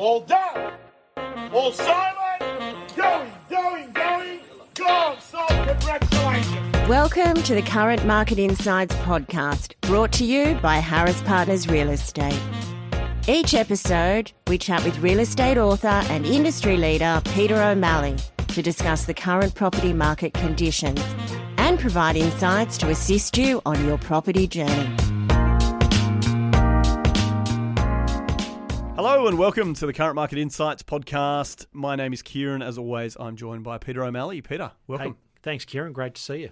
All done. All silent. Going, going, going. Go. So congratulations. Welcome to the Current Market Insights podcast, brought to you by Harris Partners Real Estate. Each episode, we chat with real estate author and industry leader Peter O'Malley to discuss the current property market conditions and provide insights to assist you on your property journey. Hello and welcome to the Current Market Insights podcast. My name is Ciaran. As always, I'm joined by Peter O'Malley. Peter, welcome. Hey, thanks, Ciaran. Great to see you.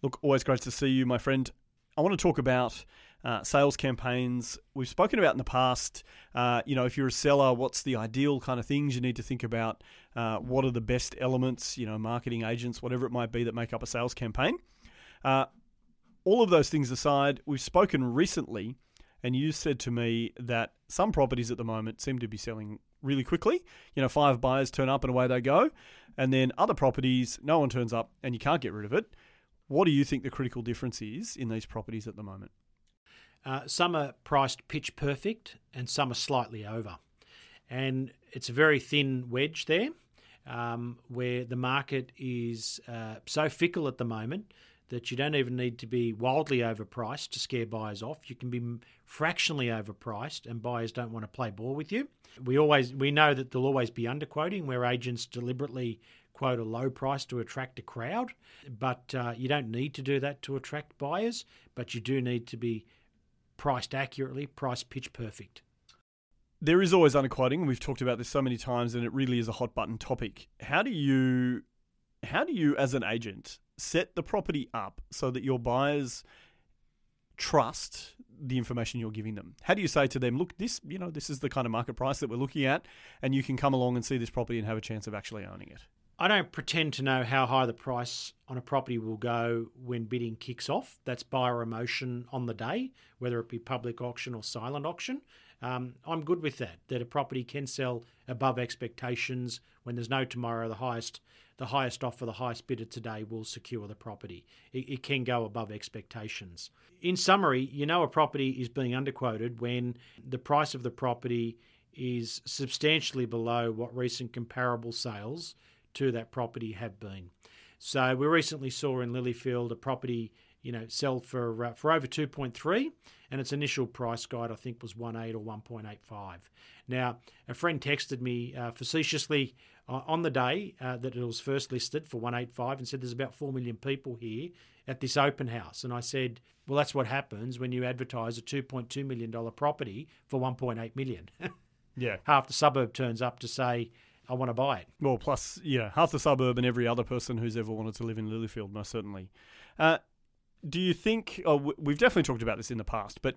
Look, always great to see you, my friend. I want to talk about uh, sales campaigns. We've spoken about in the past, uh, you know, if you're a seller, what's the ideal kind of things you need to think about? Uh, what are the best elements, you know, marketing agents, whatever it might be that make up a sales campaign? Uh, all of those things aside, we've spoken recently and you said to me that some properties at the moment seem to be selling really quickly. You know, five buyers turn up and away they go. And then other properties, no one turns up and you can't get rid of it. What do you think the critical difference is in these properties at the moment? Uh, some are priced pitch perfect and some are slightly over. And it's a very thin wedge there um, where the market is uh, so fickle at the moment that you don't even need to be wildly overpriced to scare buyers off. You can be fractionally overpriced, and buyers don't want to play ball with you. We always we know that there'll always be underquoting where agents deliberately quote a low price to attract a crowd, but uh, you don't need to do that to attract buyers. But you do need to be priced accurately, price pitch perfect. There is always underquoting. We've talked about this so many times, and it really is a hot button topic. How do you, how do you, as an agent, set the property up so that your buyers trust the information you're giving them? How do you say to them, look, this, you know, this is the kind of market price that we're looking at, and you can come along and see this property and have a chance of actually owning it? I don't pretend to know how high the price on a property will go when bidding kicks off. That's buyer emotion on the day, whether it be public auction or silent auction. Um, I'm good with that. That a property can sell above expectations when there's no tomorrow. The highest, the highest offer, the highest bidder today will secure the property. It, it can go above expectations. In summary, you know a property is being underquoted when the price of the property is substantially below what recent comparable sales to that property have been. So we recently saw in Lilyfield a property you know, sell for uh, for over 2.3, and its initial price guide I think was 1.8 or 1.85. Now, a friend texted me uh, facetiously uh, on the day uh, that it was first listed for 185 and said there's about 4 million people here at this open house, and I said, well, that's what happens when you advertise a 2.2 million dollar property for 1.8 million. yeah, half the suburb turns up to say. I want to buy it. Well, plus, yeah, half the suburb and every other person who's ever wanted to live in Lilyfield, most certainly. Uh, do you think oh, we've definitely talked about this in the past, but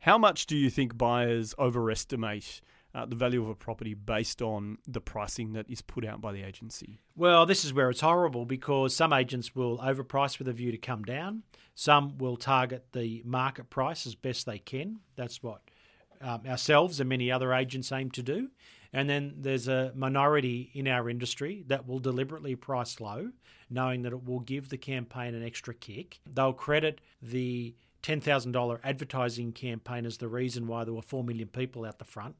how much do you think buyers overestimate uh, the value of a property based on the pricing that is put out by the agency? Well, this is where it's horrible because some agents will overprice with a view to come down. Some will target the market price as best they can. That's what um, ourselves and many other agents aim to do. And then there's a minority in our industry that will deliberately price low, knowing that it will give the campaign an extra kick. They'll credit the $10,000 advertising campaign as the reason why there were 4 million people out the front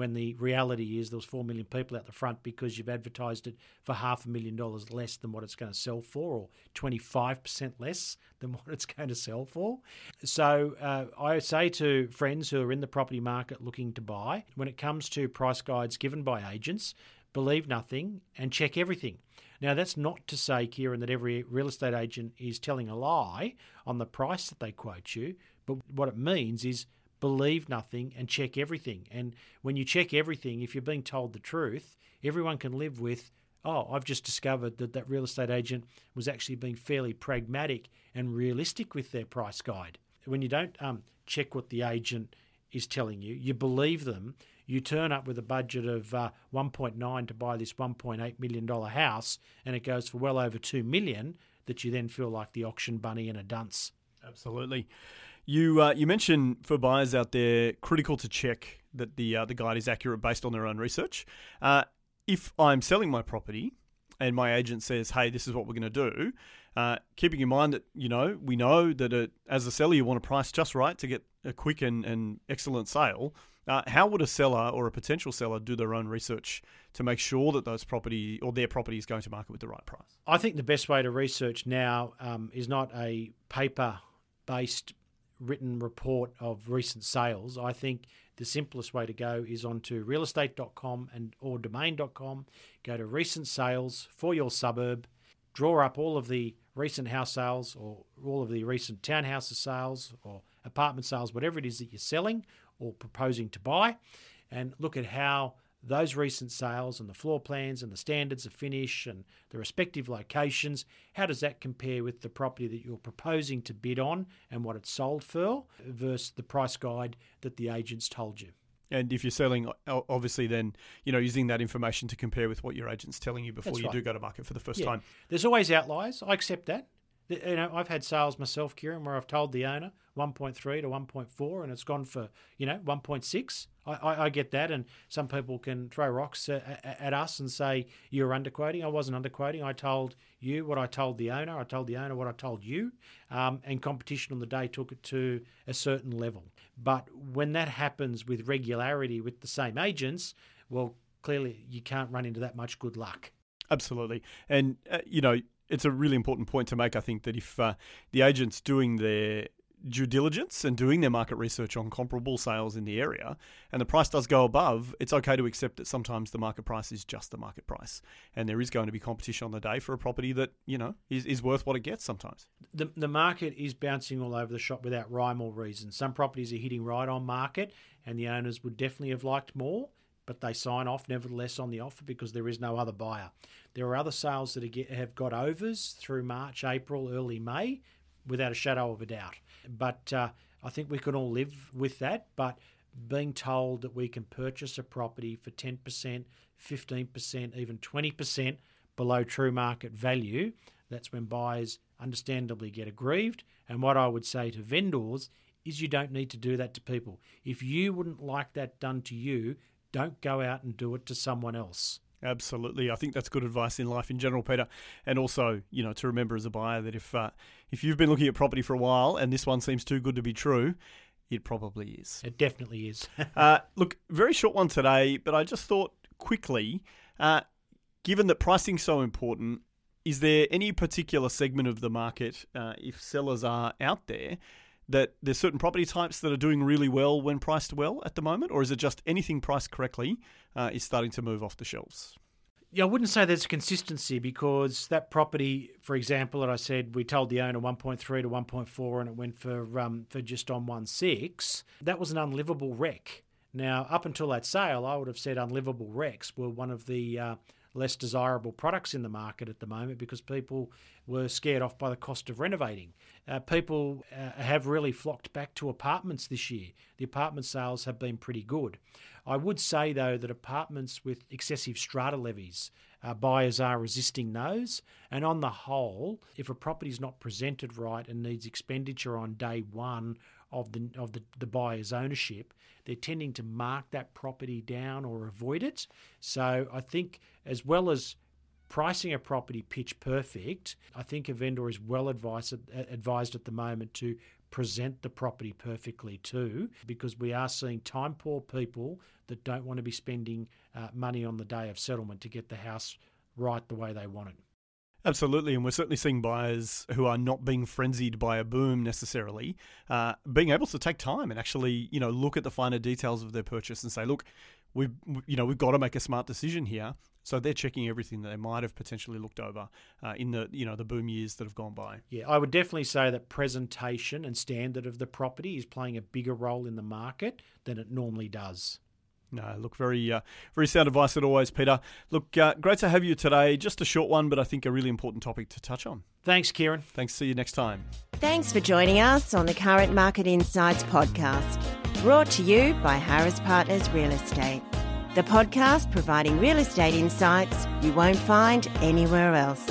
when the reality is there was 4 million people out the front because you've advertised it for half a million dollars less than what it's going to sell for or 25% less than what it's going to sell for. So uh, I say to friends who are in the property market looking to buy, when it comes to price guides given by agents, believe nothing and check everything. Now, that's not to say, Ciaran, that every real estate agent is telling a lie on the price that they quote you, but what it means is believe nothing and check everything. And when you check everything, if you're being told the truth, everyone can live with, oh, I've just discovered that that real estate agent was actually being fairly pragmatic and realistic with their price guide. When you don't um, check what the agent is telling you, you believe them, you turn up with a budget of uh, 1.9 to buy this 1.8 million dollar house and it goes for well over 2 million that you then feel like the auction bunny and a dunce. Absolutely. You uh, you mentioned for buyers out there, critical to check that the uh, the guide is accurate based on their own research. Uh, if I'm selling my property and my agent says, "Hey, this is what we're going to do," uh, keeping in mind that you know we know that it, as a seller you want to price just right to get a quick and, and excellent sale. Uh, how would a seller or a potential seller do their own research to make sure that those property or their property is going to market with the right price? I think the best way to research now um, is not a paper based written report of recent sales. I think the simplest way to go is onto realestate.com and or domain.com. Go to recent sales for your suburb, draw up all of the recent house sales or all of the recent townhouses sales or apartment sales, whatever it is that you're selling or proposing to buy, and look at how those recent sales and the floor plans and the standards of finish and the respective locations, how does that compare with the property that you're proposing to bid on and what it's sold for versus the price guide that the agents told you? And if you're selling, obviously, then you know using that information to compare with what your agent's telling you before That's you right. do go to market for the first Yeah. time. There's always outliers. I accept that. You know, I've had sales myself, Ciaran, where I've told the owner 1.3 to 1.4, and it's gone for you know 1.6. I, I, I get that, and some people can throw rocks at, at us and say you're underquoting. I wasn't underquoting. I told you what I told the owner. I told the owner what I told you, um, and competition on the day took it to a certain level. But when that happens with regularity with the same agents, well, clearly you can't run into that much good luck. Absolutely, and uh, you know it's a really important point to make. I think that if uh, the agent's doing their due diligence and doing their market research on comparable sales in the area, and the price does go above, it's okay to accept that sometimes the market price is just the market price, and there is going to be competition on the day for a property that you know is, is worth what it gets sometimes. the the market is bouncing all over the shop without rhyme or reason. Some properties are hitting right on market, and the owners would definitely have liked more, but they sign off nevertheless on the offer because there is no other buyer. There are other sales that have got overs through March, April, early May, without a shadow of a doubt. But uh, I think we can all live with that. But being told that we can purchase a property for 10%, 15%, even 20% below true market value, that's when buyers understandably get aggrieved. And what I would say to vendors is you don't need to do that to people. If you wouldn't like that done to you, don't go out and do it to someone else. Absolutely, I think that's good advice in life in general, Peter. And also, you know, to remember as a buyer that if uh, if you've been looking at property for a while and this one seems too good to be true, it probably is. It definitely is. Uh, look, very short one today, but I just thought quickly, uh, given that pricing's so important, is there any particular segment of the market, uh, if sellers are out there, that there's certain property types that are doing really well when priced well at the moment, or is it just anything priced correctly uh, is starting to move off the shelves? Yeah, I wouldn't say there's consistency because that property, for example, that I said we told the owner 1.3 to 1.4 and it went for um, for just on 1.6, that was an unlivable wreck. Now, up until that sale, I would have said unlivable wrecks were one of the uh, less desirable products in the market at the moment because people were scared off by the cost of renovating. Uh, people uh, have really flocked back to apartments this year. The apartment sales have been pretty good. I would say, though, that apartments with excessive strata levies, uh, buyers are resisting those. And on the whole, if a property is not presented right and needs expenditure on day one of the of the, the buyer's ownership, they're tending to mark that property down or avoid it. So I think, as well as pricing a property pitch perfect, I think a vendor is well advised advised at the moment to present the property perfectly too, because we are seeing time poor people that don't want to be spending uh, money on the day of settlement to get the house right the way they want it. Absolutely, and we're certainly seeing buyers who are not being frenzied by a boom necessarily, uh, being able to take time and actually, you know, look at the finer details of their purchase and say, look, we've, you know, we've got to make a smart decision here. So they're checking everything that they might have potentially looked over uh, in the, you know, the boom years that have gone by. Yeah, I would definitely say that presentation and standard of the property is playing a bigger role in the market than it normally does. No, look, very, uh, very sound advice as always, Peter. Look, uh, great to have you today. Just a short one, but I think a really important topic to touch on. Thanks, Ciaran. Thanks. See you next time. Thanks for joining us on the Current Market Insights podcast, brought to you by Harris Partners Real Estate. The podcast providing real estate insights you won't find anywhere else.